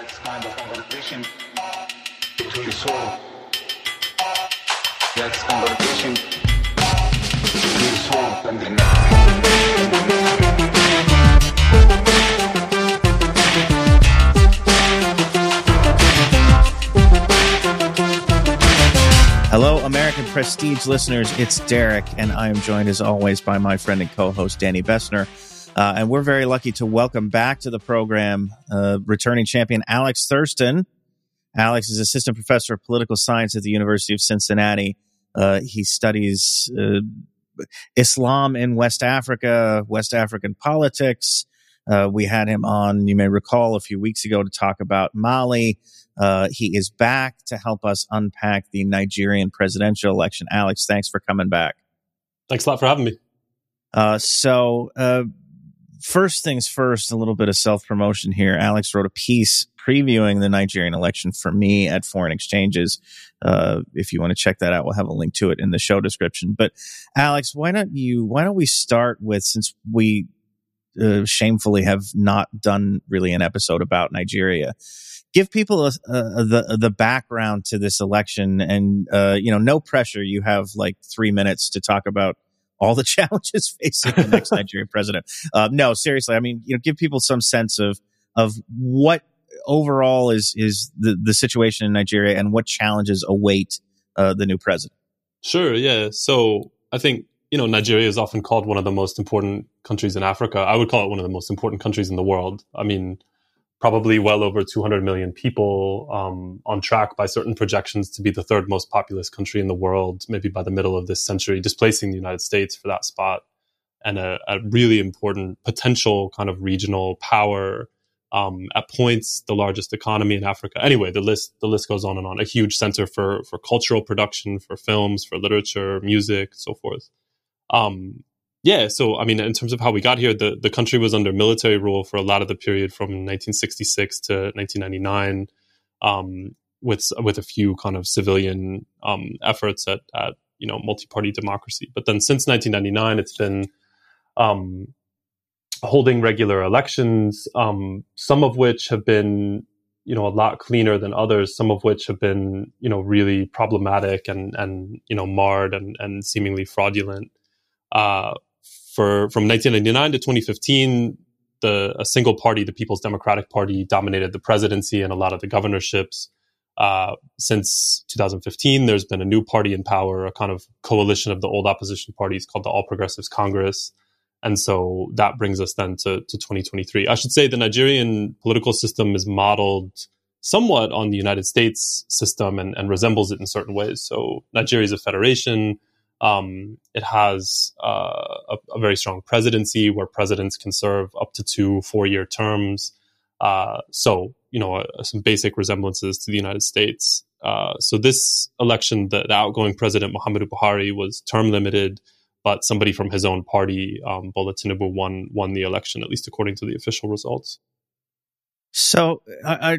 That's kind of conversation between soul. That's conversation between soul and the. Hello, American Prestige listeners. It's Derek, and I am joined as always by my friend and co host, Danny Bessner. Uh, and we're very lucky to welcome back to the program uh, returning champion Alex Thurston. Alex is assistant professor of political science at the University of Cincinnati. Uh, he studies uh, Islam in West Africa, West African politics. Uh, we had him on, you may recall, a few weeks ago to talk about Mali. Uh, he is back to help us unpack the Nigerian presidential election. Alex, thanks for coming back. Thanks a lot for having me. Uh, so, uh, first things first, a little bit of self promotion here. Alex wrote a piece previewing the Nigerian election for me at Foreign Exchanges. Uh, if you want to check that out, we'll have a link to it in the show description. But Alex, why don't you? Why don't we start with since we uh, shamefully have not done really an episode about Nigeria? Give people a, a, the the background to this election, and uh, you know, no pressure. You have like three minutes to talk about all the challenges facing the next Nigerian president. Uh, no, seriously, I mean, you know, give people some sense of of what overall is is the the situation in Nigeria and what challenges await uh, the new president. Sure, yeah. So I think you know Nigeria is often called one of the most important countries in Africa. I would call it one of the most important countries in the world. I mean, probably well over 200 million people, um, on track by certain projections to be the third most populous country in the world, maybe by the middle of this century, displacing the United States for that spot, and a, a really important potential kind of regional power. Um, at points, the largest economy in Africa. Anyway, the list the list goes on and on. A huge center for for cultural production, for films, for literature, music, so forth. Um, yeah, so I mean, in terms of how we got here, the, the country was under military rule for a lot of the period from 1966 to 1999, um, with with a few kind of civilian um, efforts at, at you know multi party democracy. But then since 1999, it's been um, holding regular elections, um, some of which have been you know a lot cleaner than others, some of which have been you know really problematic and and you know marred and and seemingly fraudulent. Uh, for from 1999 to 2015, the a single party, the People's Democratic Party, dominated the presidency and a lot of the governorships. Uh, since 2015, there's been a new party in power, a kind of coalition of the old opposition parties called the All Progressives Congress. And so that brings us then to, to 2023. I should say the Nigerian political system is modeled somewhat on the United States system and, and resembles it in certain ways. So Nigeria is a federation. Um, it has uh, a, a, very strong presidency where presidents can serve up to two four year terms. Uh, so, you know, uh, some basic resemblances to the United States. Uh, so, this election, the, the, outgoing president, Muhammadu Buhari, was term limited, but somebody from his own party, um, Bola Tinubu, won, won the election, at least according to the official results. So I I,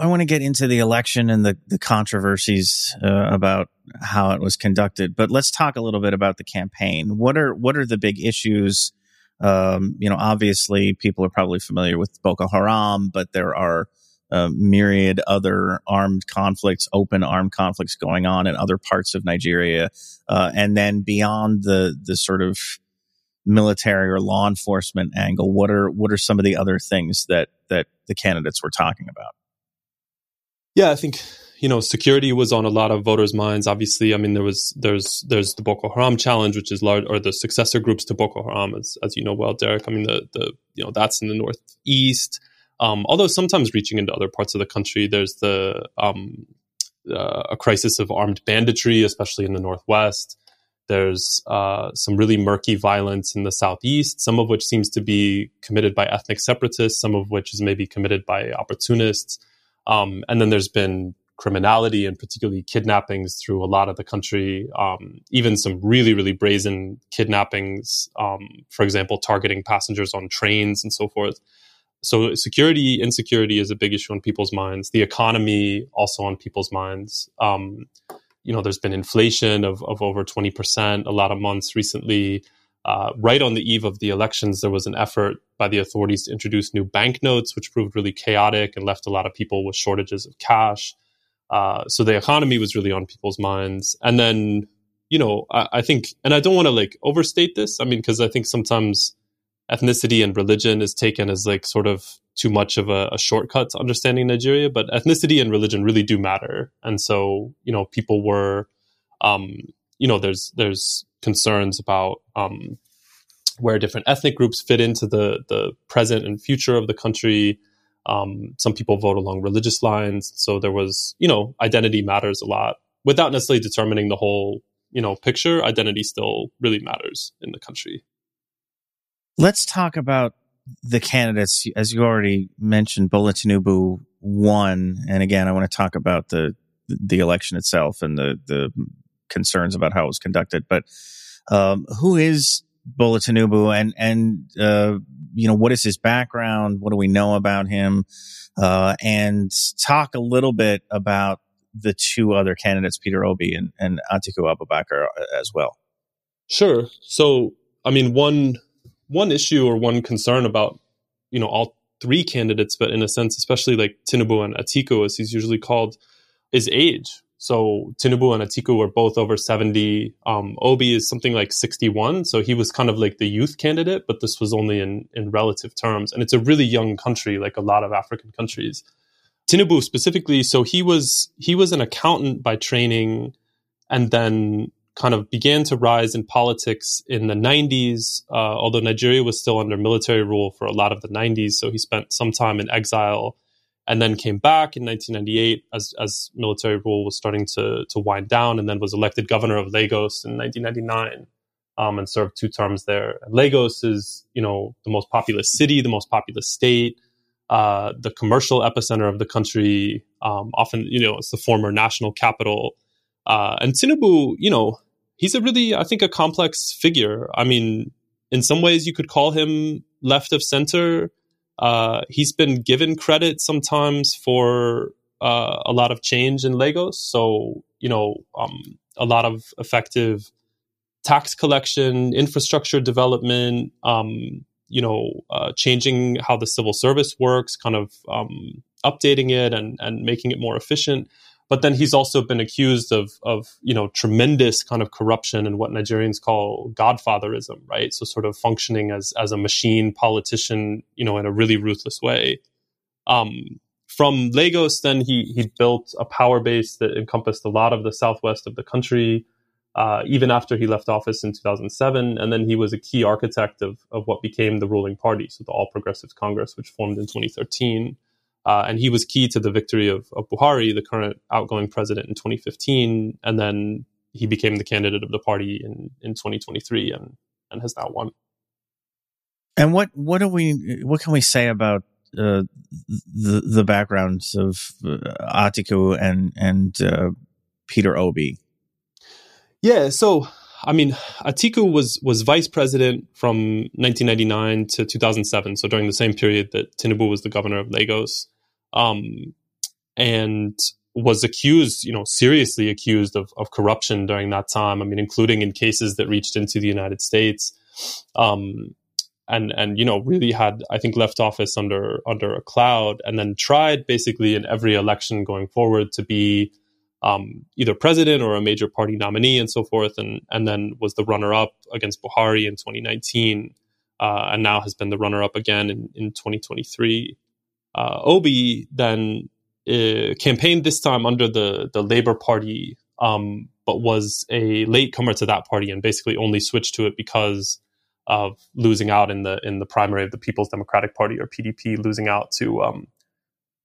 I want to get into the election and the the controversies uh, about how it was conducted, but let's talk a little bit about the campaign. What are what are the big issues? Um, you know, obviously, people are probably familiar with Boko Haram, but there are uh, myriad other armed conflicts, open armed conflicts going on in other parts of Nigeria, uh, and then beyond the the sort of military or law enforcement angle, what are what are some of the other things that that the candidates were talking about? Yeah, I think you know security was on a lot of voters' minds. Obviously, I mean there was there's there's the Boko Haram challenge, which is large, or the successor groups to Boko Haram, as as you know well, Derek. I mean the the you know that's in the northeast. Um, although sometimes reaching into other parts of the country, there's the um, uh, a crisis of armed banditry, especially in the northwest. There's uh, some really murky violence in the southeast, some of which seems to be committed by ethnic separatists, some of which is maybe committed by opportunists. Um, and then there's been criminality and particularly kidnappings through a lot of the country, um, even some really, really brazen kidnappings, um, for example, targeting passengers on trains and so forth. So, security, insecurity is a big issue on people's minds. The economy also on people's minds. Um, you know, there's been inflation of, of over 20% a lot of months recently. uh, right on the eve of the elections, there was an effort by the authorities to introduce new banknotes, which proved really chaotic and left a lot of people with shortages of cash. Uh, so the economy was really on people's minds. And then, you know, I, I think, and I don't want to like overstate this. I mean, because I think sometimes ethnicity and religion is taken as like sort of too much of a, a, shortcut to understanding Nigeria, but ethnicity and religion really do matter. And so, you know, people were, um, you know, there's there's concerns about um, where different ethnic groups fit into the the present and future of the country. Um, some people vote along religious lines, so there was, you know, identity matters a lot without necessarily determining the whole, you know, picture. Identity still really matters in the country. Let's talk about the candidates. As you already mentioned, Bola Tinubu won, and again, I want to talk about the the election itself and the the concerns about how it was conducted. But um, who is Bola Tinubu, and and uh, you know what is his background? What do we know about him? Uh, and talk a little bit about the two other candidates, Peter Obi and, and Atiku Abubakar, uh, as well. Sure. So, I mean, one one issue or one concern about you know all three candidates, but in a sense, especially like Tinubu and Atiku, as he's usually called, is age. So Tinubu and Atiku were both over 70. Um, Obi is something like 61. So he was kind of like the youth candidate, but this was only in, in relative terms. And it's a really young country, like a lot of African countries. Tinubu specifically, so he was he was an accountant by training and then kind of began to rise in politics in the 90s, uh, although Nigeria was still under military rule for a lot of the 90s. So he spent some time in exile and then came back in 1998 as, as military rule was starting to, to wind down and then was elected governor of Lagos in 1999 um, and served two terms there. Lagos is, you know, the most populous city, the most populous state, uh, the commercial epicenter of the country. Um, often, you know, it's the former national capital. Uh, and Tinubu, you know, he's a really, I think, a complex figure. I mean, in some ways, you could call him left of center. Uh, he's been given credit sometimes for uh, a lot of change in Lagos. So, you know, um, a lot of effective tax collection, infrastructure development, um, you know, uh, changing how the civil service works, kind of um, updating it and, and making it more efficient. But then he's also been accused of, of, you know, tremendous kind of corruption and what Nigerians call godfatherism, right? So sort of functioning as, as a machine politician, you know, in a really ruthless way. Um, from Lagos, then he, he built a power base that encompassed a lot of the southwest of the country, uh, even after he left office in 2007. And then he was a key architect of, of what became the ruling party, so the All Progressives Congress, which formed in 2013. Uh, and he was key to the victory of, of Buhari, the current outgoing president, in 2015. And then he became the candidate of the party in, in 2023 and, and has now won. And what what do we what can we say about uh, the the backgrounds of uh, Atiku and and uh, Peter Obi? Yeah, so I mean, Atiku was was vice president from 1999 to 2007, so during the same period that Tinubu was the governor of Lagos um, and was accused, you know, seriously accused of, of corruption during that time. I mean, including in cases that reached into the United States. Um, and and you know really had I think left office under under a cloud and then tried basically in every election going forward to be um, either president or a major party nominee and so forth and and then was the runner up against Buhari in 2019 uh, and now has been the runner up again in, in 2023 uh, Obi then uh, campaigned this time under the the Labour Party, um, but was a latecomer to that party and basically only switched to it because of losing out in the in the primary of the People's Democratic Party or PDP, losing out to um,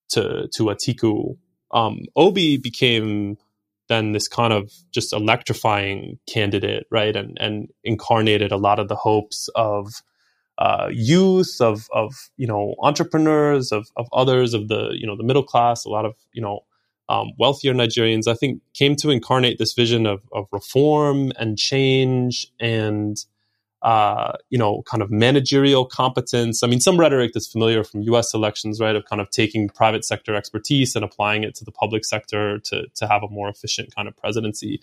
to to Atiku. Um, Obi became then this kind of just electrifying candidate, right, and and incarnated a lot of the hopes of uh, youth, of of you know entrepreneurs, of of others of the you know the middle class, a lot of you know um, wealthier Nigerians, I think, came to incarnate this vision of of reform and change and uh, you know kind of managerial competence. I mean, some rhetoric that's familiar from U.S. elections, right, of kind of taking private sector expertise and applying it to the public sector to to have a more efficient kind of presidency.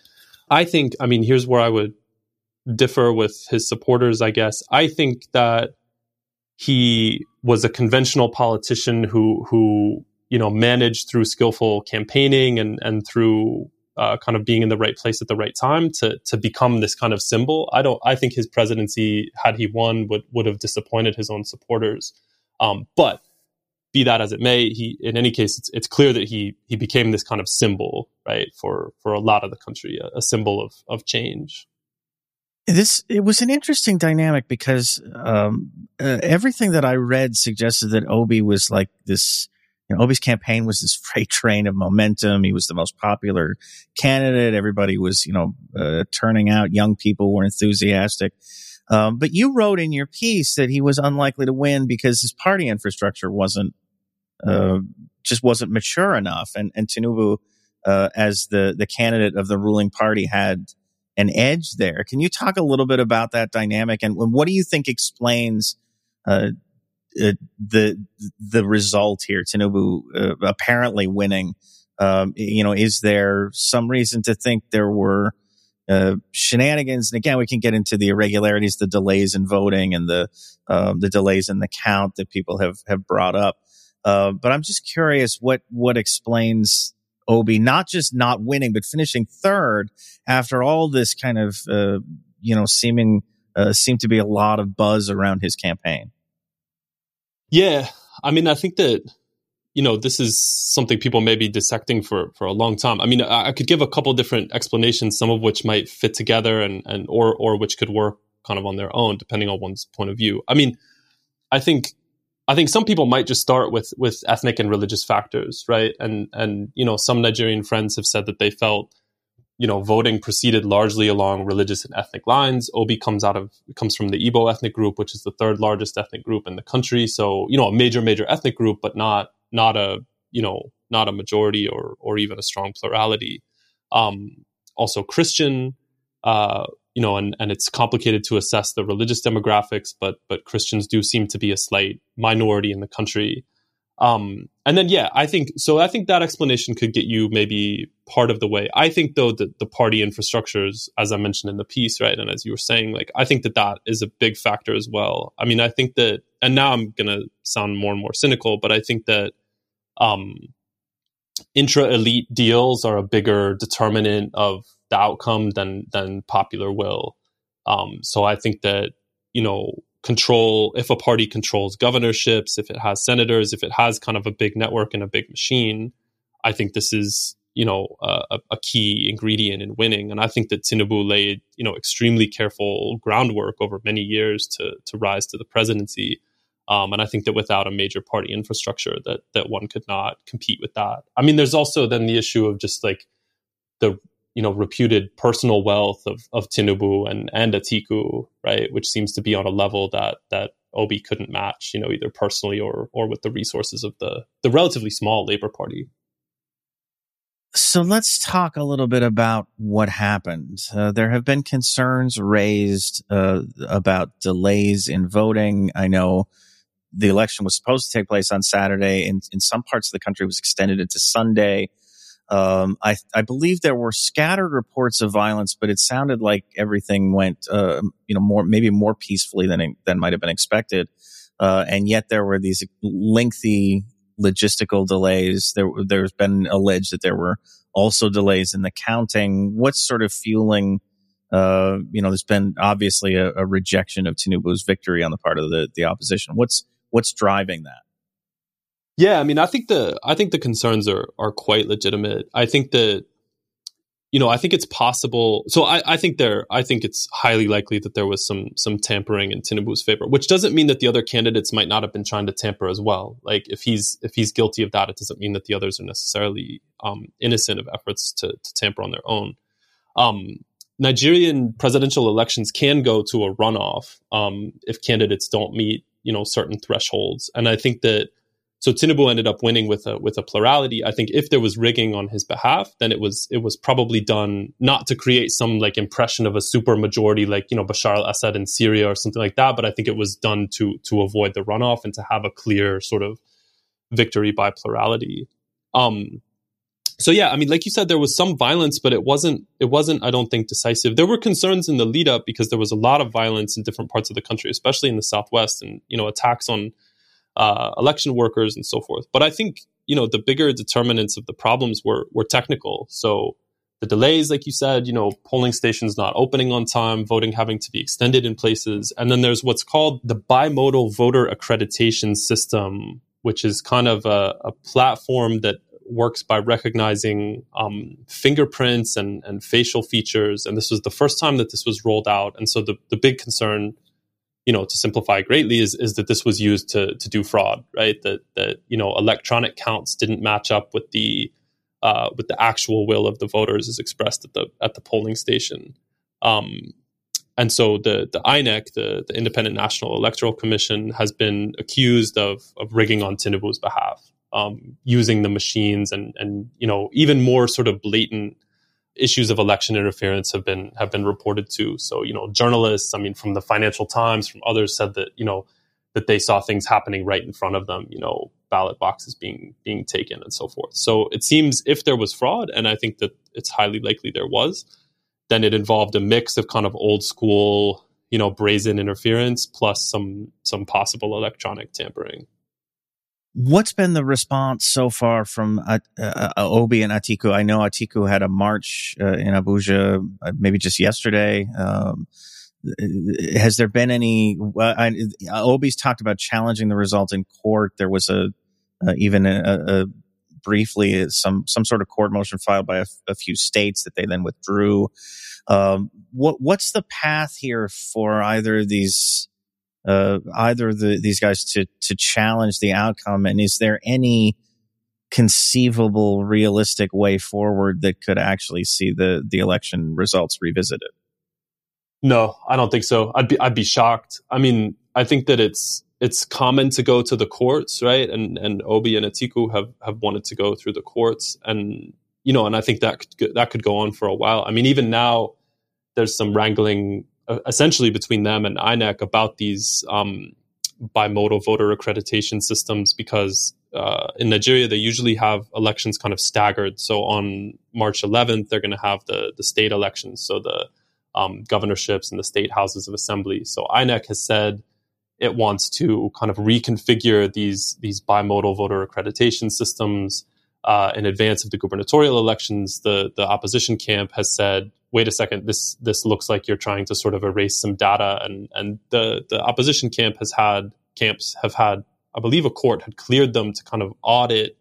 I think, I mean, here's where I would differ with his supporters, I guess. I think that he was a conventional politician who who you know managed through skillful campaigning and and through uh, kind of being in the right place at the right time to to become this kind of symbol. I don't. I think his presidency, had he won, would would have disappointed his own supporters. Um, but be that as it may, he in any case, it's, it's clear that he he became this kind of symbol, right, for for a lot of the country, a, a symbol of of change. This it was an interesting dynamic because um, uh, everything that I read suggested that Obi was like this. You know, Obi's campaign was this freight train of momentum. He was the most popular candidate. Everybody was, you know, uh, turning out. Young people were enthusiastic. Um, but you wrote in your piece that he was unlikely to win because his party infrastructure wasn't uh, just wasn't mature enough, and and Tinubu, uh, as the the candidate of the ruling party, had an edge there. Can you talk a little bit about that dynamic and what do you think explains uh, uh the the result here? Tinubu uh, apparently winning. Um, you know, is there some reason to think there were uh, shenanigans. And again, we can get into the irregularities, the delays in voting, and the um, the delays in the count that people have have brought up. Uh, but I'm just curious what what explains Obi not just not winning, but finishing third after all this kind of uh, you know seeming uh, seemed to be a lot of buzz around his campaign. Yeah, I mean, I think that you know this is something people may be dissecting for for a long time. I mean, I, I could give a couple different explanations, some of which might fit together, and and or or which could work kind of on their own, depending on one's point of view. I mean, I think I think some people might just start with with ethnic and religious factors, right? And and you know, some Nigerian friends have said that they felt you know, voting proceeded largely along religious and ethnic lines. Obi comes out of comes from the Igbo ethnic group, which is the third largest ethnic group in the country. So, you know, a major, major ethnic group, but not not a you know not a majority or or even a strong plurality. Um, also Christian, uh, you know, and and it's complicated to assess the religious demographics, but but Christians do seem to be a slight minority in the country. Um, and then, yeah, I think so. I think that explanation could get you maybe part of the way. I think, though, that the party infrastructures, as I mentioned in the piece, right, and as you were saying, like I think that that is a big factor as well. I mean, I think that, and now I'm gonna sound more and more cynical, but I think that um, intra elite deals are a bigger determinant of the outcome than than popular will. Um, so I think that you know control if a party controls governorships if it has senators if it has kind of a big network and a big machine i think this is you know a, a key ingredient in winning. And i think that tinubu laid you know extremely careful groundwork over many years to to rise to the presidency. Um, and i think that without a major party infrastructure that that one could not compete with that. I mean there's also then the issue of just like the you know reputed personal wealth of of Tinubu and and Atiku, right, which seems to be on a level that that Obi couldn't match, you know, either personally or or with the resources of the the relatively small Labour Party. So let's talk a little bit about what happened. Uh, there have been concerns raised uh, about delays in voting. I know the election was supposed to take place on Saturday. and in some parts of the country, it was extended into Sunday. Um, I, I believe there were scattered reports of violence, but it sounded like everything went, uh, you know, more maybe more peacefully than than might have been expected. Uh, and yet there were these lengthy logistical delays. There, there's been alleged that there were also delays in the counting. What's sort of fueling? Uh, you know, there's been obviously a, a rejection of Tinubu's victory on the part of the the opposition. What's what's driving that? Yeah, I mean, I think the I think the concerns are are quite legitimate. I think that you know, I think it's possible. So I, I think there, I think it's highly likely that there was some some tampering in Tinubu's favor, which doesn't mean that the other candidates might not have been trying to tamper as well. Like if he's if he's guilty of that, it doesn't mean that the others are necessarily um, innocent of efforts to, to tamper on their own. Um, Nigerian presidential elections can go to a runoff um, if candidates don't meet you know certain thresholds, and I think that so Tinubu ended up winning with a with a plurality. I think if there was rigging on his behalf, then it was it was probably done not to create some like impression of a super majority like you know Bashar al-Assad in Syria or something like that. But I think it was done to to avoid the runoff and to have a clear sort of victory by plurality. Um, so yeah, I mean, like you said, there was some violence, but it wasn't. It wasn't. I don't think decisive. There were concerns in the lead up because there was a lot of violence in different parts of the country, especially in the southwest, and you know, attacks on uh, election workers and so forth. But I think you know the bigger determinants of the problems were were technical. So the delays, like you said, you know, polling stations not opening on time, voting having to be extended in places, and then there's what's called the bimodal voter accreditation system, which is kind of a, a platform that works by recognizing um, fingerprints and, and facial features. And this was the first time that this was rolled out. And so the, the big concern, you know, to simplify greatly is, is that this was used to, to do fraud, right? That, that, you know, electronic counts didn't match up with the, uh, with the actual will of the voters as expressed at the, at the polling station. Um, and so the, the INEC, the, the Independent National Electoral Commission, has been accused of, of rigging on Tinubu's behalf um, using the machines and and you know even more sort of blatant issues of election interference have been have been reported to. So you know journalists, I mean from the Financial Times, from others said that you know that they saw things happening right in front of them. You know ballot boxes being being taken and so forth. So it seems if there was fraud, and I think that it's highly likely there was, then it involved a mix of kind of old school you know brazen interference plus some some possible electronic tampering. What's been the response so far from uh, uh, Obi and Atiku? I know Atiku had a march uh, in Abuja uh, maybe just yesterday. Um, has there been any? I, Obi's talked about challenging the result in court. There was a uh, even a, a, briefly some some sort of court motion filed by a, a few states that they then withdrew. Um, what what's the path here for either of these uh, either the, these guys to to challenge the outcome? And is there any conceivable, realistic way forward that could actually see the the election results revisited? No, I don't think so. I'd be I'd be shocked. I mean, I think that it's it's common to go to the courts, right? And and Obi and Atiku have have wanted to go through the courts, and you know, and I think that could, that could go on for a while. I mean, even now, there's some wrangling essentially between them and INEC about these um, bimodal voter accreditation systems because uh, in Nigeria they usually have elections kind of staggered. So on March 11th they're going to have the the state elections, so the um, governorships and the state houses of assembly. So INEC has said it wants to kind of reconfigure these these bimodal voter accreditation systems uh, in advance of the gubernatorial elections. The the opposition camp has said wait a second, this this looks like you're trying to sort of erase some data, and and the the opposition camp has had camps have had, I believe, a court had cleared them to kind of audit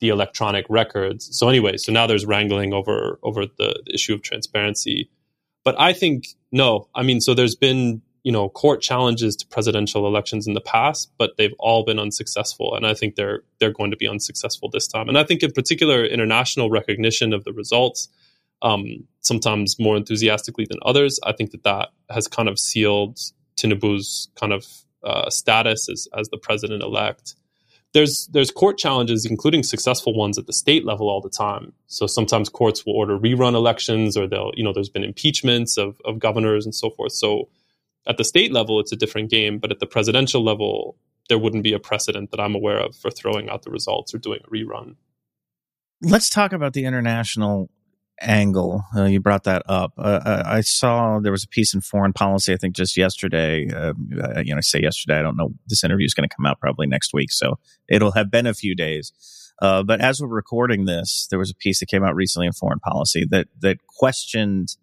the electronic records. So anyway, so now there's wrangling over over the, the issue of transparency. But I think no, I mean, so there's been you know court challenges to presidential elections in the past, but they've all been unsuccessful, and I think they're they're going to be unsuccessful this time. And I think in particular, international recognition of the results um, sometimes more enthusiastically than others. I think that that has kind of sealed Tinubu's kind of uh, status as, as the president elect. There's there's court challenges, including successful ones at the state level all the time. So sometimes courts will order rerun elections, or they'll you know there's been impeachments of of governors and so forth. So at the state level, it's a different game, but at the presidential level, there wouldn't be a precedent that I'm aware of for throwing out the results or doing a rerun. Let's talk about the international angle. Uh, you brought that up. Uh, uh, I saw there was a piece in Foreign Policy, I think just yesterday. Uh, you know, I say yesterday. I don't know. This interview is going to come out probably next week, so it'll have been a few days. Uh, but as we're recording this, there was a piece that came out recently in Foreign Policy that that questioned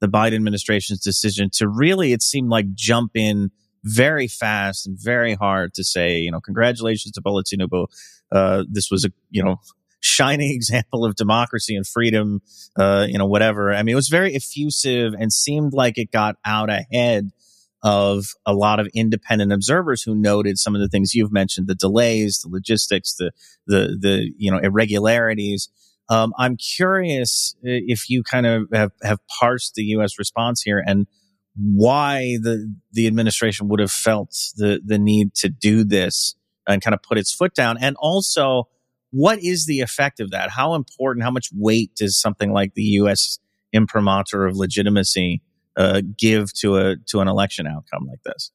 the Biden administration's decision to really, it seemed like, jump in very fast and very hard to say, you know, congratulations to Bola Tinubu. Uh, this was a, you know, shining example of democracy and freedom, uh, you know, whatever. I mean, it was very effusive and seemed like it got out ahead of a lot of independent observers who noted some of the things you've mentioned, the delays, the logistics, the, the, the, you know, irregularities. Um, I'm curious if you kind of have, have parsed the U.S. response here and why the, the administration would have felt the, the need to do this and kind of put its foot down. And also, what is the effect of that? How important, how much weight does something like the U.S. imprimatur of legitimacy uh, give to a to an election outcome like this?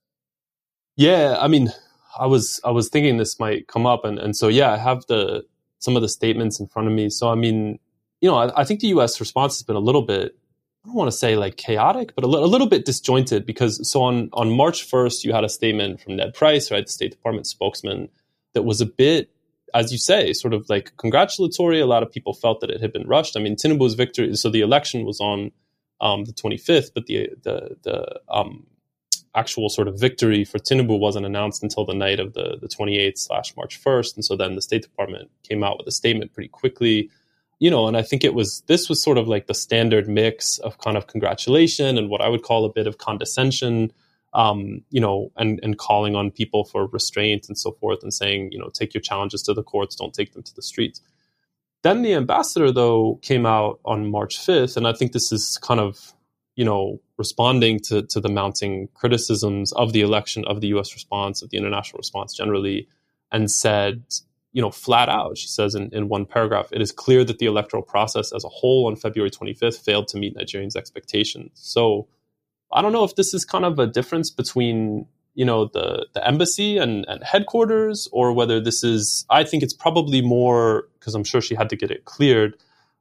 Yeah, I mean, I was I was thinking this might come up, and and so yeah, I have the some of the statements in front of me. So I mean, you know, I, I, think the U.S. response has been a little bit. I don't want to say like chaotic, but a, li- a little bit disjointed because so on on March 1st, you had a statement from Ned Price, right, the State Department spokesman, that was a bit, as you say, sort of like congratulatory. A lot of people felt that it had been rushed. I mean, Tinubu's victory. So the election was on um, the 25th, but the the the um, actual sort of victory for Tinubu wasn't announced until the night of the, the 28th slash March 1st. And so then the State Department came out with a statement pretty quickly, you know, and I think it was, this was sort of like the standard mix of kind of congratulation and what I would call a bit of condescension, um, you know, and, and calling on people for restraint and so forth and saying, you know, take your challenges to the courts, don't take them to the streets. Then the ambassador, though, came out on March 5th. And I think this is kind of you know, responding to, to the mounting criticisms of the election, of the US response, of the international response generally, and said, you know, flat out, she says in, in one paragraph, it is clear that the electoral process as a whole on February 25th failed to meet Nigerians' expectations. So I don't know if this is kind of a difference between, you know, the, the embassy and, and headquarters, or whether this is, I think it's probably more, because I'm sure she had to get it cleared,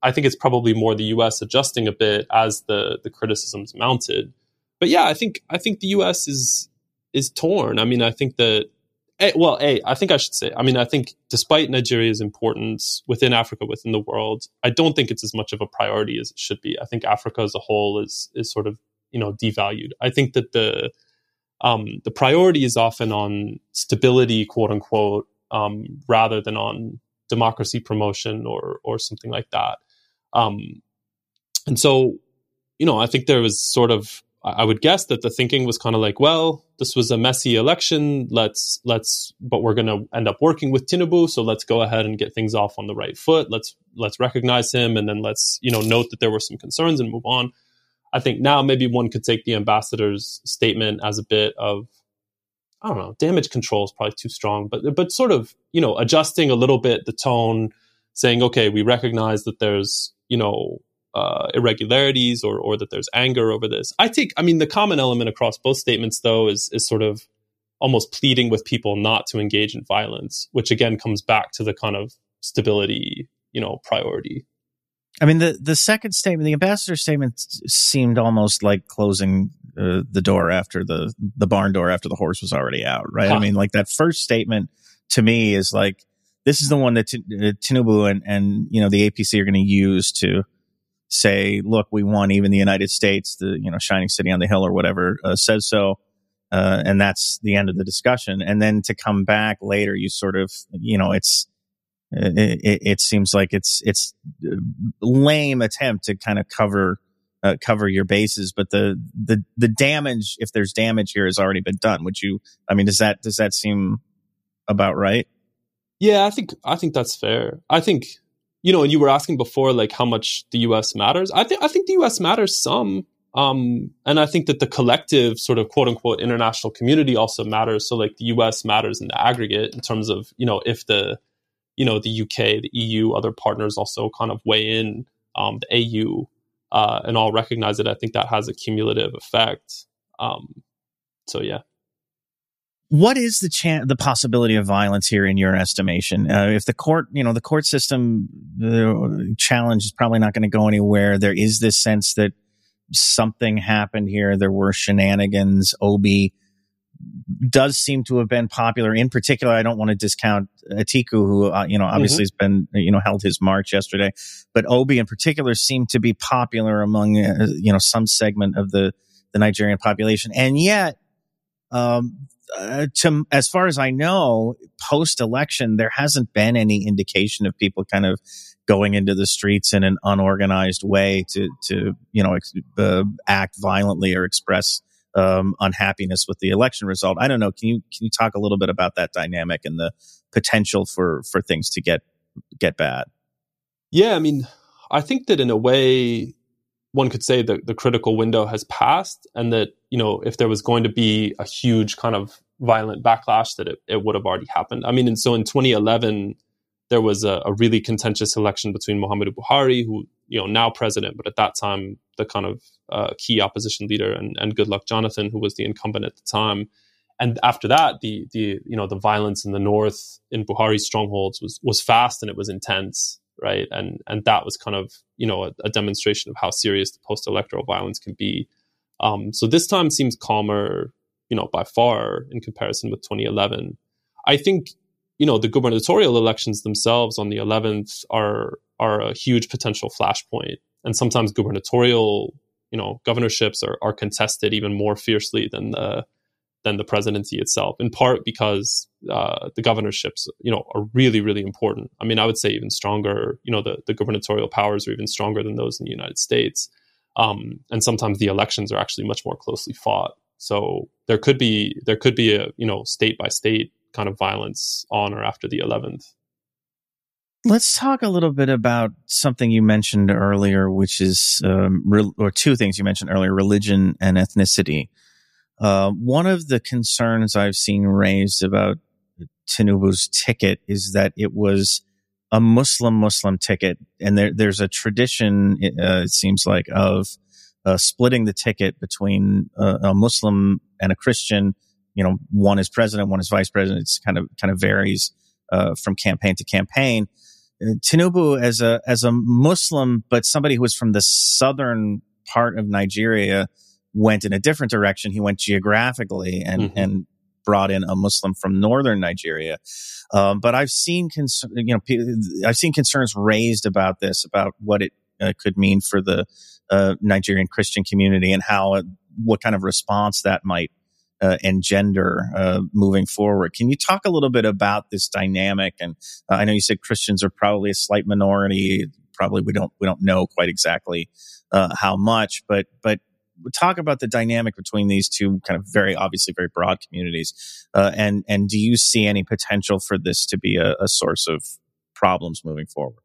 I think it's probably more the U.S. adjusting a bit as the the criticisms mounted. But yeah, I think I think the U.S. is is torn. I mean, I think that a, well, a I think I should say. I mean, I think despite Nigeria's importance within Africa, within the world, I don't think it's as much of a priority as it should be. I think Africa as a whole is is sort of you know devalued. I think that the um, the priority is often on stability, quote unquote, um, rather than on democracy promotion or or something like that. Um, and so, you know, I think there was sort of, I would guess that the thinking was kind of like, well, this was a messy election. Let's, let's, but we're going to end up working with Tinubu. So let's go ahead and get things off on the right foot. Let's, let's recognize him. And then let's, you know, note that there were some concerns and move on. I think now maybe one could take the ambassador's statement as a bit of, I don't know, damage control is probably too strong, but, but sort of, you know, adjusting a little bit the tone, saying, okay, we recognize that there's you know uh, irregularities or or that there's anger over this. I think I mean the common element across both statements though is is sort of almost pleading with people not to engage in violence, which again comes back to the kind of stability, you know, priority. I mean the the second statement, the ambassador statement seemed almost like closing uh, the door after the the barn door after the horse was already out, right? Huh. I mean like that first statement to me is like this is the one that T- uh, Tinubu and, and, you know, the APC are going to use to say, look, we won even the United States, the, you know, shining city on the hill or whatever, uh, says so. Uh, and that's the end of the discussion. And then to come back later, you sort of, you know, it's, it, it, it seems like it's, it's lame attempt to kind of cover, uh, cover your bases, but the, the, the damage, if there's damage here has already been done. Would you, I mean, does that, does that seem about right? Yeah, I think I think that's fair. I think you know, and you were asking before like how much the US matters. I think I think the US matters some. Um, and I think that the collective sort of quote unquote international community also matters. So like the US matters in the aggregate in terms of, you know, if the, you know, the UK, the EU, other partners also kind of weigh in, um, the AU, uh, and all recognize it. I think that has a cumulative effect. Um, so yeah. What is the chance, the possibility of violence here in your estimation? Uh, if the court, you know, the court system the challenge is probably not going to go anywhere. There is this sense that something happened here. There were shenanigans. Obi does seem to have been popular. In particular, I don't want to discount Atiku, who uh, you know obviously mm-hmm. has been you know held his march yesterday, but Obi in particular seemed to be popular among uh, you know some segment of the the Nigerian population, and yet um, uh, to as far as I know, post election, there hasn't been any indication of people kind of going into the streets in an unorganized way to to you know ex- uh, act violently or express um, unhappiness with the election result. I don't know. Can you can you talk a little bit about that dynamic and the potential for for things to get get bad? Yeah, I mean, I think that in a way, one could say that the critical window has passed and that you know if there was going to be a huge kind of violent backlash that it, it would have already happened i mean and so in 2011 there was a, a really contentious election between Muhammadu Buhari, who you know now president, but at that time the kind of uh, key opposition leader, and, and Goodluck Jonathan, who was the incumbent at the time. And after that, the the you know the violence in the north in Buhari's strongholds was was fast and it was intense. Right? And and that was kind of you know a, a demonstration of how serious the post electoral violence can be. Um, so this time seems calmer, you know, by far in comparison with 2011. I think you know the gubernatorial elections themselves on the 11th are are a huge potential flashpoint, and sometimes gubernatorial you know governorships are, are contested even more fiercely than the than the presidency itself, in part because uh, the governorships, you know, are really, really important. I mean, I would say even stronger. You know, the, the gubernatorial powers are even stronger than those in the United States, um, and sometimes the elections are actually much more closely fought. So there could be there could be a you know state by state kind of violence on or after the 11th. Let's talk a little bit about something you mentioned earlier, which is, um, re- or two things you mentioned earlier religion and ethnicity. Uh, one of the concerns I've seen raised about Tinubu's ticket is that it was a Muslim Muslim ticket, and there, there's a tradition, uh, it seems like, of uh, splitting the ticket between a, a Muslim and a Christian. You know, one is president, one is vice president. It's kind of kind of varies uh, from campaign to campaign. Uh, Tinubu, as a as a Muslim, but somebody who was from the southern part of Nigeria, went in a different direction. He went geographically and, mm-hmm. and brought in a Muslim from northern Nigeria. Um, but I've seen, cons- you know, I've seen concerns raised about this, about what it uh, could mean for the uh, Nigerian Christian community and how, uh, what kind of response that might uh, engender uh, moving forward. Can you talk a little bit about this dynamic? And uh, I know you said Christians are probably a slight minority. Probably we don't we don't know quite exactly how much, but but talk about the dynamic between these two kind of very obviously very broad communities uh, and and do you see any potential for this to be a, a, source of problems moving forward?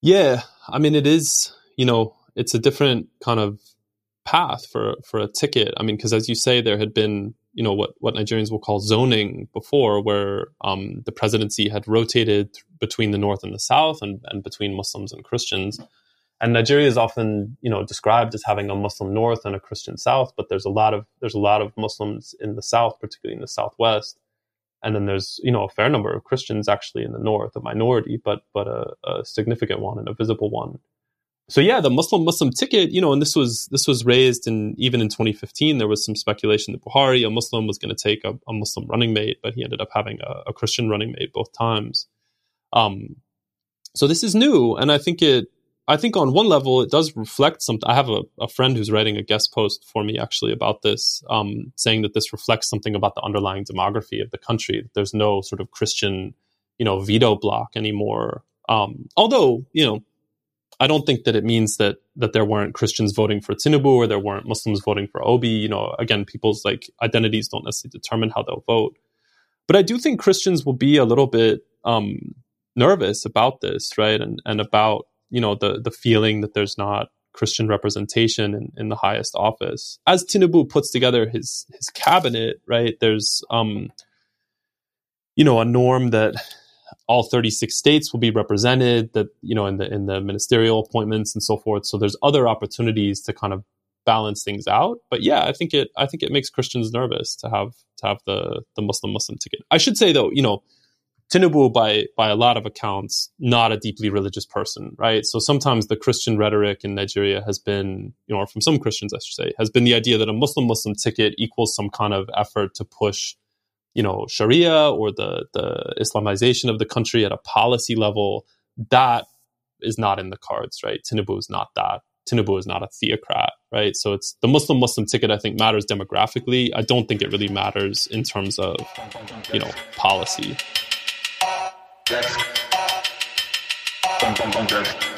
Yeah. I mean it is you know it's a different kind of path for for a ticket. I mean because as you say there had been you know what what nigerians will call zoning before where um, the presidency had rotated between the north and the south and, and between muslims and christians and Nigeria is often, you know, described as having a Muslim north and a Christian south, but there's a lot of there's a lot of Muslims in the south, particularly in the southwest, and then there's you know a fair number of Christians actually in the north, a minority, but but a, a significant one and a visible one. So yeah, the Muslim Muslim ticket, you know, and this was this was raised in even in 2015. There was some speculation that Buhari, a Muslim, was going to take a, a, Muslim running mate, but he ended up having a, a Christian running mate both times. Um, so this is new, and I think it I think on one level it does reflect something. I have a, a friend who's writing a guest post for me actually about this, um, saying that this reflects something about the underlying demography of the country. There's no sort of Christian, you know, veto block anymore. Um, although, you know, I don't think that it means that that there weren't Christians voting for Tinubu or there weren't Muslims voting for Obi. You know, again, people's like identities don't necessarily determine how they'll vote. But I do think Christians will be a little bit um, nervous about this, right? And and about you know the the feeling that there's not Christian representation in, in the highest office. As Tinubu puts together his his cabinet, right? There's um, you know, a norm that all 36 states will be represented that you know in the in the ministerial appointments and so forth so there's other opportunities to kind of balance things out but yeah i think it i think it makes christians nervous to have to have the the muslim muslim ticket i should say though you know Tinubu, by by a lot of accounts, not a deeply religious person, right? So sometimes the Christian rhetoric in Nigeria has been, you know, or from some Christians, I should say, has been the idea that a Muslim Muslim ticket equals some kind of effort to push, you know, Sharia or the the Islamization of the country at a policy level. That is not in the cards, right? Tinubu is not that. Tinubu is not a theocrat, right? So it's the Muslim Muslim ticket. I think matters demographically. I don't think it really matters in terms of, you know, policy. Desk. Bum, bum, bum.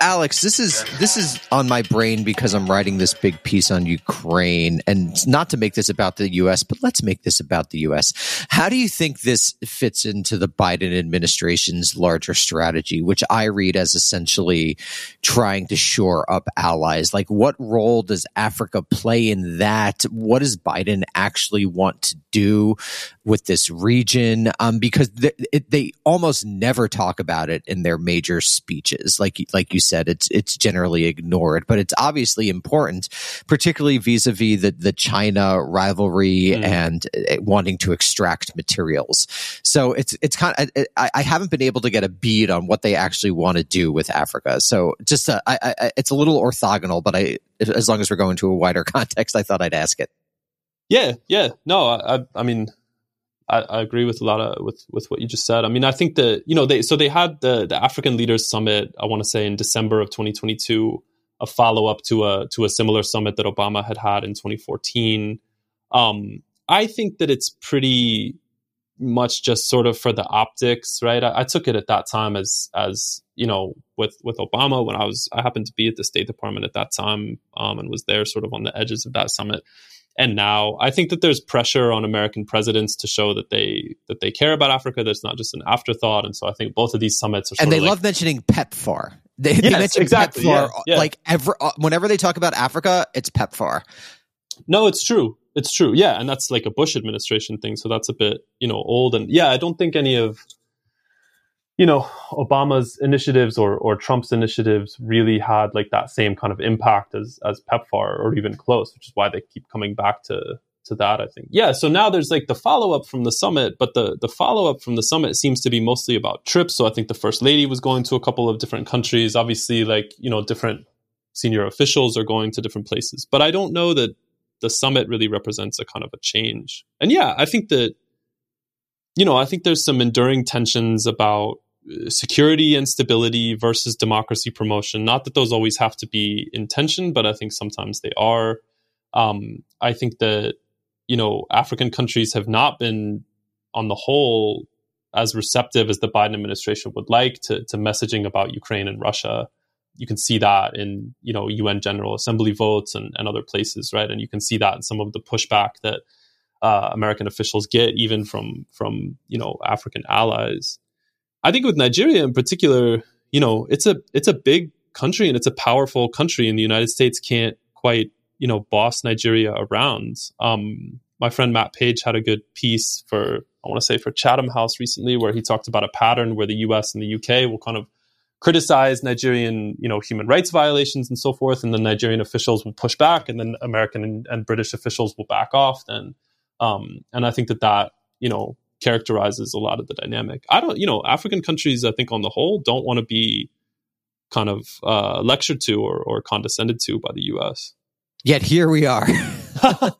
Alex, this is this is on my brain because I'm writing this big piece on Ukraine, and not to make this about the U.S., but let's make this about the U.S. How do you think this fits into the Biden administration's larger strategy, which I read as essentially trying to shore up allies? Like, what role does Africa play in that? What does Biden actually want to do with this region? Um, because they, they almost never talk about it in their major speeches, like like you said, it's it's generally ignored, but it's obviously important, particularly vis-a-vis the the China rivalry mm. and uh, wanting to extract materials. So it's it's kind of I, I, haven't been able to get a bead on what they actually want to do with Africa. So just uh, I, I, it's a little orthogonal, but I as long as we're going to a wider context, I thought I'd ask it. Yeah, yeah, no, I, I mean, I, I, agree with a lot of with with what you just said. I mean, I think that you know they so they had the the African Leaders Summit. I want to say in December of 2022, a follow up to a to a similar summit that Obama had had in 2014. Um, I think that it's pretty much just sort of for the optics, right? I, I, took it at that time as as you know with with Obama when I was I happened to be at the State Department at that time um, and was there sort of on the edges of that summit and now I think that there's pressure on American presidents to show that they that they care about Africa. That's not just an afterthought. And so I think both of these summits are and they like, love mentioning PEPFAR. They, yes, they mention exactly, PEPFAR yeah, yeah. like ever uh, whenever they talk about Africa, it's PEPFAR. No, it's true. It's true. Yeah, and that's like a Bush administration thing. So that's a bit you know old. And yeah, I don't think any of you know Obama's initiatives or or Trump's initiatives really had like that same kind of impact as as PEPFAR or even close, which is why they keep coming back to to that. I think yeah. So now there's like the follow up from the summit, but the the follow up from the summit seems to be mostly about trips. So I think the first lady was going to a couple of different countries. Obviously, like you know different senior officials are going to different places, but I don't know that the summit really represents a kind of a change. And yeah, I think that you know I think there's some enduring tensions about security and stability versus democracy promotion. Not that those always have to be in tension, but I think sometimes they are. Um, I think that you know African countries have not been, on the whole, as receptive as the Biden administration would like to, to messaging about Ukraine and Russia. You can see that in you know UN General Assembly votes and, and other places, right? And you can see that in some of the pushback that uh, American officials get, even from from you know African allies. I think with Nigeria in particular, you know, it's a it's a big country and it's a powerful country, and the United States can't quite you know boss Nigeria around. Um, my friend Matt Page had a good piece for I want to say for Chatham House recently, where he talked about a pattern where the U.S. and the U.K. will kind of criticize Nigerian, you know, human rights violations and so forth, and then Nigerian officials will push back, and then American and, and British officials will back off. Then, um, and I think that that you know characterizes a lot of the dynamic. I don't, you know, African countries, I think on the whole, don't want to be kind of uh, lectured to or, or condescended to by the U.S. Yet here we are. no,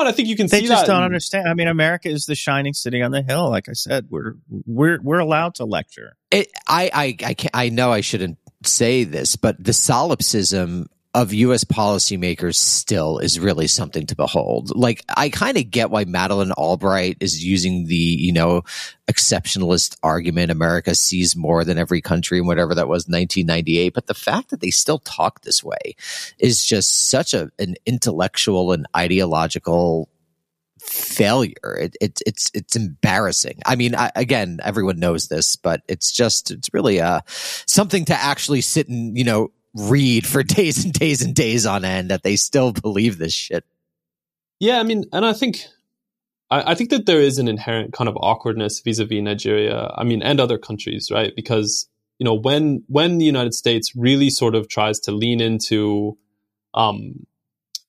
and I think you can say that. they see just don't understand. I mean, America is the shining city on the hill. Like I said, we're we're we're allowed to lecture. It, I I I, can, I know I shouldn't say this, but the solipsism of US policymakers still is really something to behold. Like, I kind of get why Madeleine Albright is using the, you know, exceptionalist argument. America sees more than every country and whatever that was 1998. But the fact that they still talk this way is just such a, an intellectual and ideological failure. It, it, it's it's embarrassing. I mean, I, again, everyone knows this, but it's just it's really uh something to actually sit and you know read for days and days and days on end that they still believe this shit. Yeah, I mean, and I think I, I think that there is an inherent kind of awkwardness vis-a-vis Nigeria. I mean, and other countries, right? Because you know when when the United States really sort of tries to lean into um,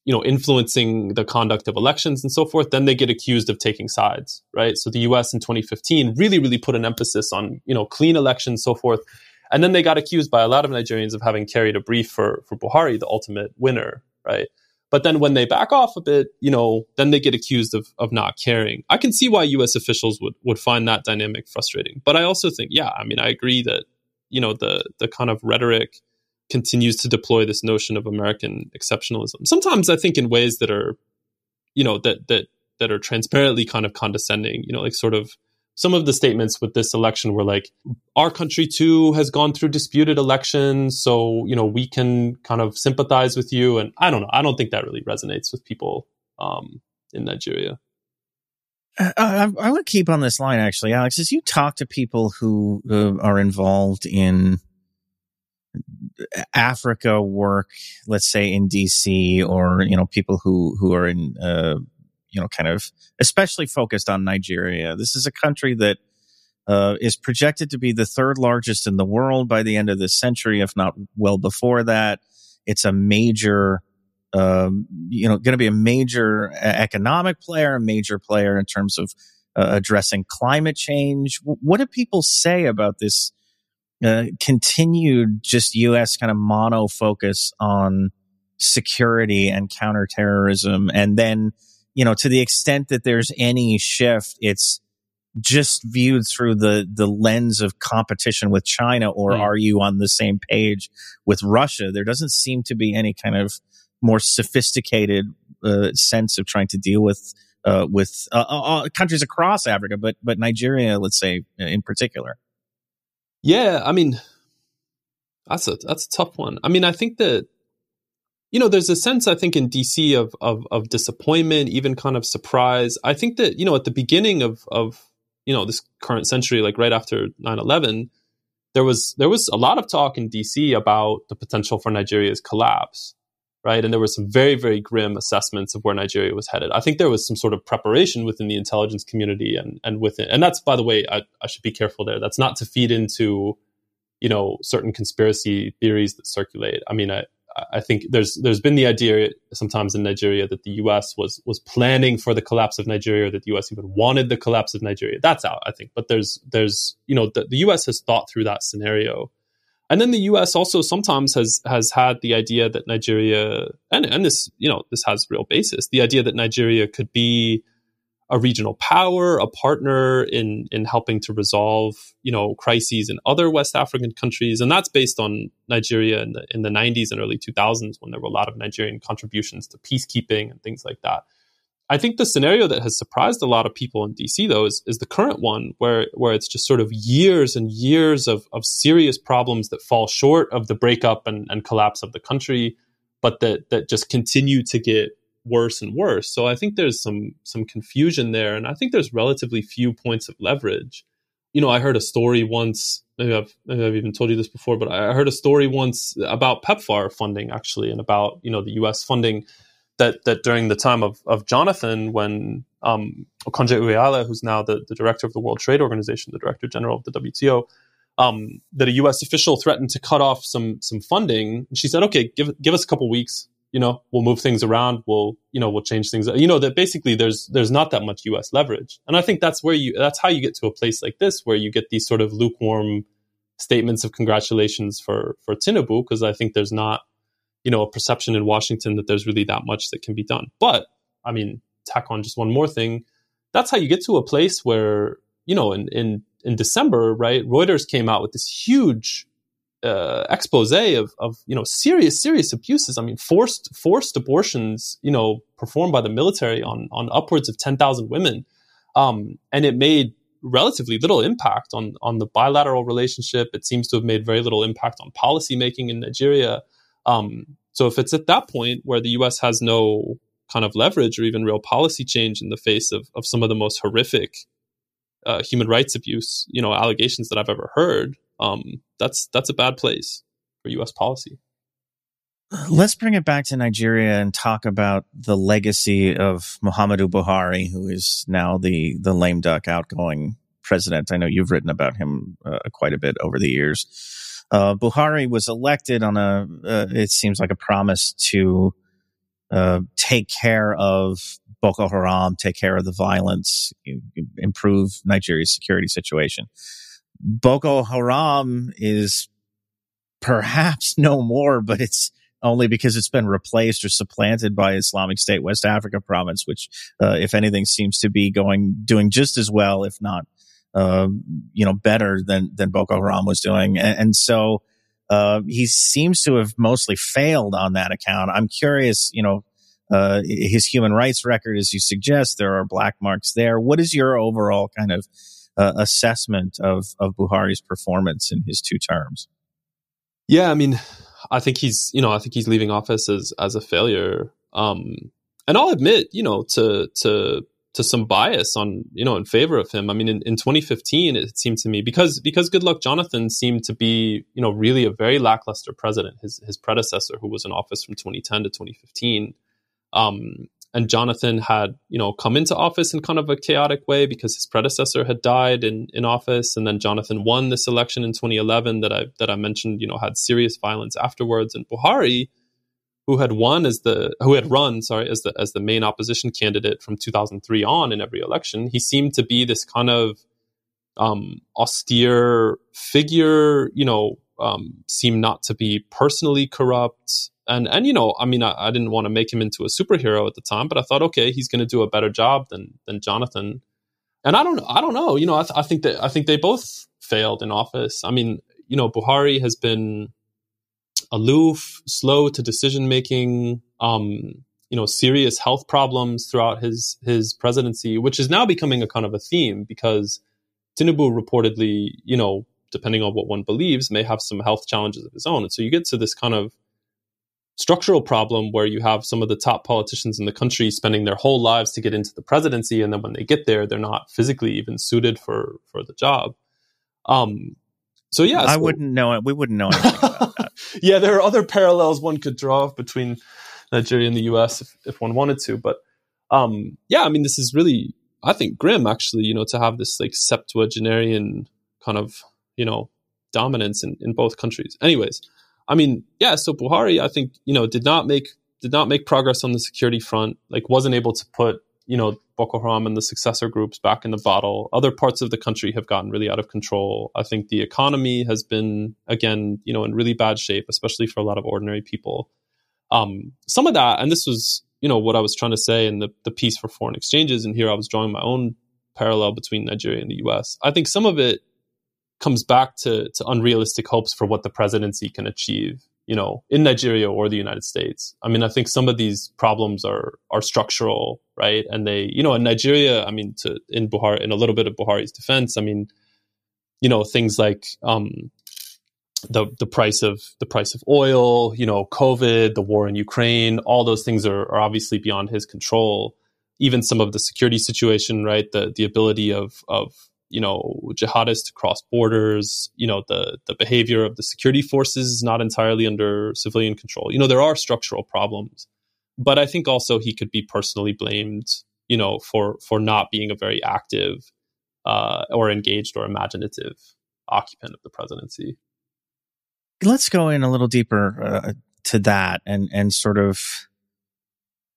you know influencing the conduct of elections and so forth then they get accused of taking sides right so the US in 2015 really really put an emphasis on you know clean elections so forth and then they got accused by a lot of Nigerians of having carried a brief for, for Buhari, the ultimate winner, right? But then when they back off a bit, you know, then they get accused of, of not caring. I can see why US officials would, would find that dynamic frustrating. But I also think, yeah, I mean, I agree that, you know, the the kind of rhetoric continues to deploy this notion of American exceptionalism. Sometimes I think in ways that are, you know, that that that are transparently kind of condescending, you know, like sort of some of the statements with this election were like, our country too has gone through disputed elections. So, you know, we can kind of sympathize with you. And I don't know. I don't think that really resonates with people um, in Nigeria. Uh, I, I want to keep on this line, actually, Alex. As you talk to people who uh, are involved in Africa work, let's say in DC, or you know, people who who are in uh, you know, kind of especially focused on Nigeria. This is a country that uh, is projected to be the third largest in the world by the end of this century, if not well before that. It's a major, um, you know, going to be a major economic player, a major player in terms of uh, addressing climate change. What do people say about this uh, continued just U.S. kind of mono focus on security and counterterrorism, and then you know to the extent that there's any shift, it's just viewed through the the lens of competition with China, or mm. are you on the same page with Russia? There doesn't seem to be any kind of more sophisticated uh, sense of trying to deal with uh, with uh, uh, uh countries across Africa, but but Nigeria, let's say in particular. Yeah, I mean, that's a that's a tough one. I mean, I think that you know, there's a sense I think in DC of of of disappointment, even kind of surprise. I think that you know at the beginning of of you know this current century, like right after 9-11, there was there was a lot of talk in DC about the potential for Nigeria's collapse right? And there were some very, very grim assessments of where Nigeria was headed. I think there was some sort of preparation within the intelligence community and and within, and that's by the way, I, I should be careful there. That's not to feed into, you know, certain conspiracy theories that circulate. I mean, I I think there's there's been the idea sometimes in Nigeria that the U.S. was was planning for the collapse of Nigeria, that the U.S. even wanted the collapse of Nigeria. That's out, I think. But there's there's you know the, the U.S. has thought through that scenario and then the U.S. also sometimes has has had the idea that Nigeria, and and this you know this has real basis, the idea that Nigeria could be a regional power, a partner in in helping to resolve you know crises in other West African countries, and that's based on Nigeria in the in the 90s and early 2000s when there were a lot of Nigerian contributions to peacekeeping and things like that. I think the scenario that has surprised a lot of people in DC though is, is the current one where where it's just sort of years and years of, of serious problems that fall short of the breakup and, and collapse of the country, but that that just continue to get worse and worse. So I think there's some some confusion there, and I think there's relatively few points of leverage. You know, I heard a story once. Maybe I've, maybe I've even told you this before, but I heard a story once about PEPFAR funding actually, and about you know the U.S. funding that that during the time of, of Jonathan, when um, Okonjo Iweala, who's now the, the director of the World Trade Organization, the director general of the WTO, um, that a U.S. official threatened to cut off some some funding. She said, "Okay, give give us a couple weeks. You know, we'll move things around. We'll you know we'll change things. You know that basically there's there's not that much U.S. leverage, and I think that's where you that's how you get to a place like this where you get these sort of lukewarm statements of congratulations for for Tinubu because I think there's not you know, a perception in Washington that there's really that much that can be done. But I mean, tack on just one more thing. That's how you get to a place where, you know, in, in, in December, right, Reuters came out with this huge uh, expose of, of, you know, serious, serious abuses. I mean, forced, forced abortions, you know, performed by the military on, on upwards of 10,000 women. Um, and it made relatively little impact on, on the bilateral relationship. It seems to have made very little impact on policymaking in Nigeria. Um, so if it's at that point where the U.S. has no kind of leverage or even real policy change in the face of, of some of the most horrific uh, human rights abuse, you know, allegations that I've ever heard, um, that's that's a bad place for U.S. policy. Let's bring it back to Nigeria and talk about the legacy of Muhammadu Buhari, who is now the the lame duck outgoing president. I know you've written about him uh, quite a bit over the years. Uh, Buhari was elected on a, uh, it seems like a promise to uh, take care of Boko Haram, take care of the violence, improve Nigeria's security situation. Boko Haram is perhaps no more, but it's only because it's been replaced or supplanted by Islamic State West Africa province, which, uh, if anything, seems to be going doing just as well, if not uh, you know, better than than Boko Haram was doing, and, and so uh, he seems to have mostly failed on that account. I'm curious, you know, uh, his human rights record, as you suggest, there are black marks there. What is your overall kind of uh, assessment of of Buhari's performance in his two terms? Yeah, I mean, I think he's, you know, I think he's leaving office as as a failure. Um, and I'll admit, you know, to to to some bias on you know in favor of him. I mean, in, in 2015, it seemed to me because because Goodluck Jonathan seemed to be you know really a very lackluster president. His his predecessor, who was in office from 2010 to 2015, um, and Jonathan had, you know, come into office in kind of a chaotic way because his predecessor had died in, in office, and then Jonathan won this election in 2011 that I that I mentioned, you know, had serious violence afterwards, and Buhari, who had won as the who had run, sorry, as the as the main opposition candidate from 2003 on in every election, he seemed to be this kind of um, austere figure, you know, um, seemed not to be personally corrupt and and you know, I mean, I, I didn't want to make him into a superhero at the time, but I thought, okay, he's going to do a better job than than Jonathan. And I don't, I don't know. You know, I, th- I think that I think they both failed in office. I mean, you know, Buhari has been aloof, slow to decision making. Um, you know, serious health problems throughout his his presidency, which is now becoming a kind of a theme because Tinubu reportedly, you know, depending on what one believes, may have some health challenges of his own. And so you get to this kind of structural problem where you have some of the top politicians in the country spending their whole lives to get into the presidency and then when they get there they're not physically even suited for for the job um so yeah I so, wouldn't know it. We wouldn't know anything about that. yeah there are other parallels one could draw between Nigeria and the US if, if one wanted to but um yeah I mean this is really I think grim actually you know to have this like septuagenarian kind of you know dominance in, in both countries anyways I mean, yeah. So Buhari, I think you know, did not make did not make progress on the security front. Like, wasn't able to put you know Boko Haram and the successor groups back in the bottle. Other parts of the country have gotten really out of control. I think the economy has been again, you know, in really bad shape, especially for a lot of ordinary people. Um, some of that, and this was you know what I was trying to say in the the piece for foreign exchanges, and here I was drawing my own parallel between Nigeria and the U.S. I think some of it comes back to, to unrealistic hopes for what the presidency can achieve, you know, in Nigeria or the United States. I mean, I think some of these problems are are structural, right? And they, you know, in Nigeria, I mean, to in Buhari, in a little bit of Buhari's defense, I mean, you know, things like um, the the price of the price of oil, you know, COVID, the war in Ukraine, all those things are, are obviously beyond his control. Even some of the security situation, right? The the ability of of you know jihadists cross borders you know the the behavior of the security forces is not entirely under civilian control you know there are structural problems but i think also he could be personally blamed you know for for not being a very active uh, or engaged or imaginative occupant of the presidency Let's go in a little deeper uh, to that and and sort of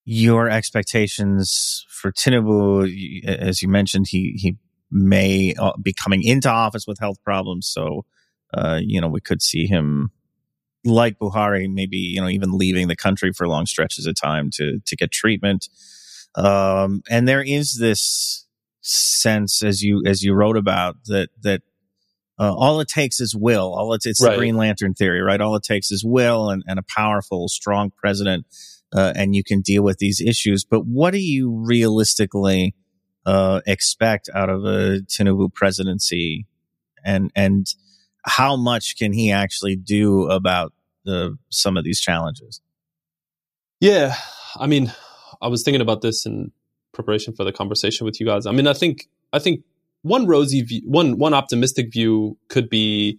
your expectations for Tinubu. As you mentioned, he he may uh, be coming into office with health problems, so uh, you know we could see him like Buhari, maybe you know even leaving the country for long stretches of time to to get treatment. Um, and there is this sense, as you as you wrote about, that that uh, all it takes is will. All it's it's Right. the Green Lantern theory, right? All it takes is will and, and a powerful, strong president, uh, and you can deal with these issues. But what do you realistically uh, expect out of a Tinubu presidency, and and how much can he actually do about the some of these challenges? Yeah, I mean, I was thinking about this in preparation for the conversation with you guys. I mean, I think I think one rosy view, one one optimistic view could be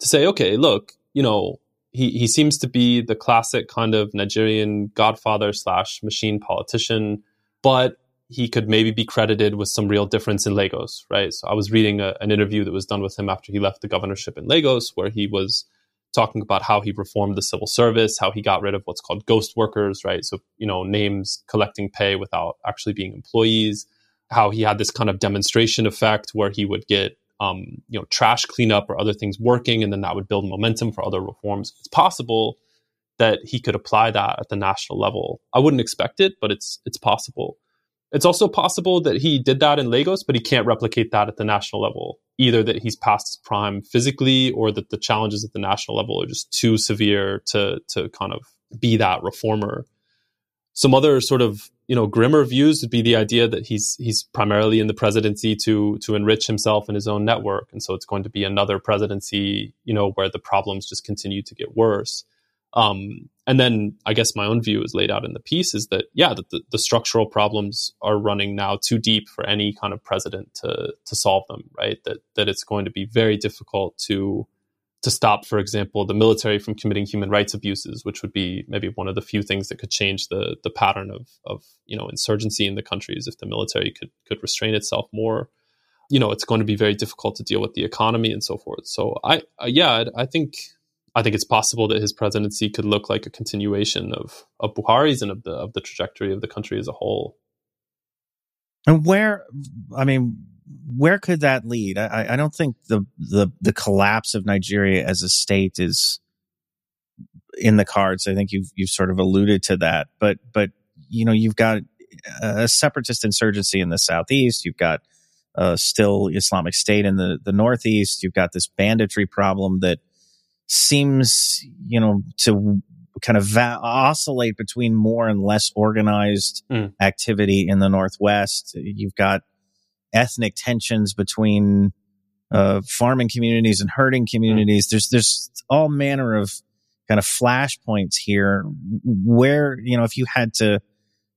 to say, okay, look, you know, he he seems to be the classic kind of Nigerian godfather slash machine politician, but he could maybe be credited with some real difference in Lagos, right? So I was reading a, an interview that was done with him after he left the governorship in Lagos, where he was talking about how he reformed the civil service, how he got rid of what's called ghost workers, right? So, you know, names collecting pay without actually being employees, how he had this kind of demonstration effect where he would get, um, you know, trash cleanup or other things working, and then that would build momentum for other reforms. It's possible that he could apply that at the national level. I wouldn't expect it, but it's it's possible. It's also possible that he did that in Lagos, but he can't replicate that at the national level. Either that he's past his prime physically, or that the challenges at the national level are just too severe to to kind of be that reformer. Some other sort of you know grimmer views would be the idea that he's he's primarily in the presidency to to enrich himself and his own network, and so it's going to be another presidency, you know, where the problems just continue to get worse. Um, and then I guess my own view is laid out in the piece is that yeah, that the, the structural problems are running now too deep for any kind of president to to solve them. Right, that that it's going to be very difficult to to stop, for example, the military from committing human rights abuses, which would be maybe one of the few things that could change the the pattern of of you know insurgency in the countries if the military could could restrain itself more. You know, it's going to be very difficult to deal with the economy and so forth. So I, yeah, I think I think it's possible that his presidency could look like a continuation of of Buhari's and of the of the trajectory of the country as a whole. And where, I mean, where could that lead? I, I don't think the, the the collapse of Nigeria as a state is in the cards. I think you've you've sort of alluded to that, but but you know you've got a separatist insurgency in the southeast. You've got uh, still Islamic State in the the northeast. You've got this banditry problem that seems you know to kind of va- oscillate between more and less organized mm. activity in the northwest. You've got ethnic tensions between uh, farming communities and herding communities. There's there's all manner of kind of flashpoints here where you know if you had to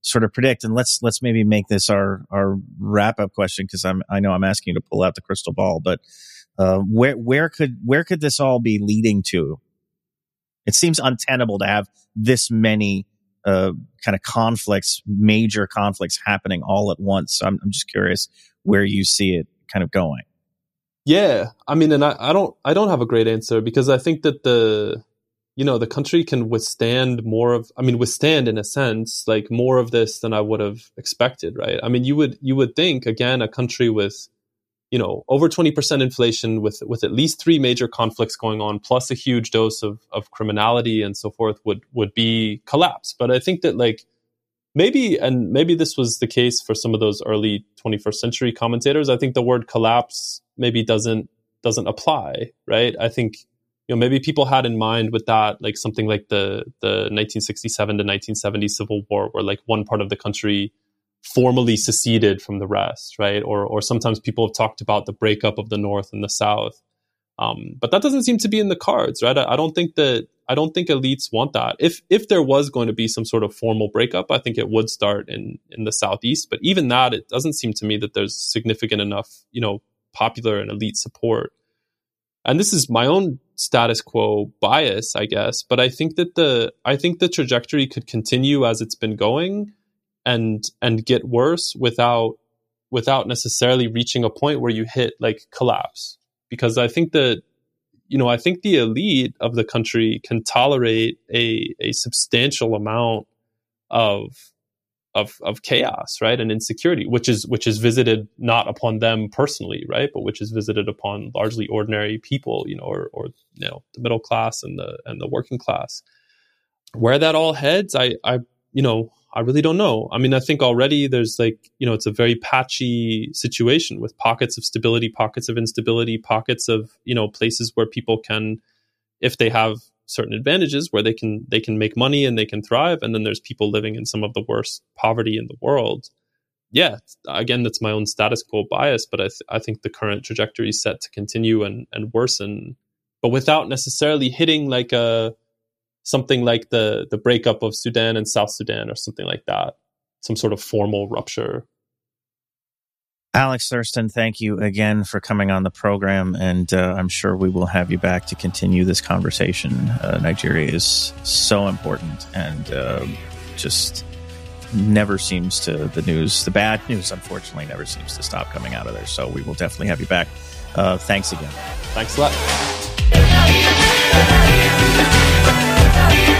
sort of predict and let's let's maybe make this our our wrap up question because I'm I know I'm asking you to pull out the crystal ball but uh, where where could where could this all be leading to? It seems untenable to have this many uh, kind of conflicts, major conflicts happening all at once. So I'm, I'm just curious where you see it kind of going. Yeah, I mean, and I, I don't, I don't have a great answer because I think that the, you know, the country can withstand more of, I mean, withstand in a sense, like more of this than I would have expected, right? I mean, you would, you would think again, a country with, you know, over 20% inflation with, with at least three major conflicts going on, plus a huge dose of, of criminality and so forth would, would be collapse. But I think that like, maybe and maybe this was the case for some of those early 21st century commentators i think the word collapse maybe doesn't doesn't apply right i think you know maybe people had in mind with that like something like the the 1967 to 1970 civil war where like one part of the country formally seceded from the rest right or or sometimes people have talked about the breakup of the north and the south um, but that doesn't seem to be in the cards right I, I don't think that I don't think elites want that. If if there was going to be some sort of formal breakup, I think it would start in in the southeast. But even that, it doesn't seem to me that there's significant enough, you know, popular and elite support. And this is my own status quo bias, I guess. But I think that the I think the trajectory could continue as it's been going, and and get worse without without necessarily reaching a point where you hit like collapse. Because I think that you know, I think the elite of the country can tolerate a, a substantial amount of, of, of chaos, right, and insecurity, which is which is visited not upon them personally, right, but which is visited upon largely ordinary people, you know, or, or you know, the middle class and the and the working class. Where that all heads, I, I, you know, I really don't know. I mean, I think already there's like, you know, it's a very patchy situation with pockets of stability, pockets of instability, pockets of, you know, places where people can, if they have certain advantages where they can, they can make money and they can thrive. And then there's people living in some of the worst poverty in the world. Yeah. Again, that's my own status quo bias, but I, th- I think the current trajectory is set to continue and, and worsen, but without necessarily hitting like a, something like the the breakup of Sudan and South Sudan or something like that, some sort of formal rupture. Alex Thurston, thank you again for coming on the program, and uh, I'm sure we will have you back to continue this conversation. Uh, Nigeria is so important, and uh, just never seems to the news, the bad news, unfortunately, never seems to stop coming out of there. So we will definitely have you back. Uh, thanks again. Thanks a lot. Yeah.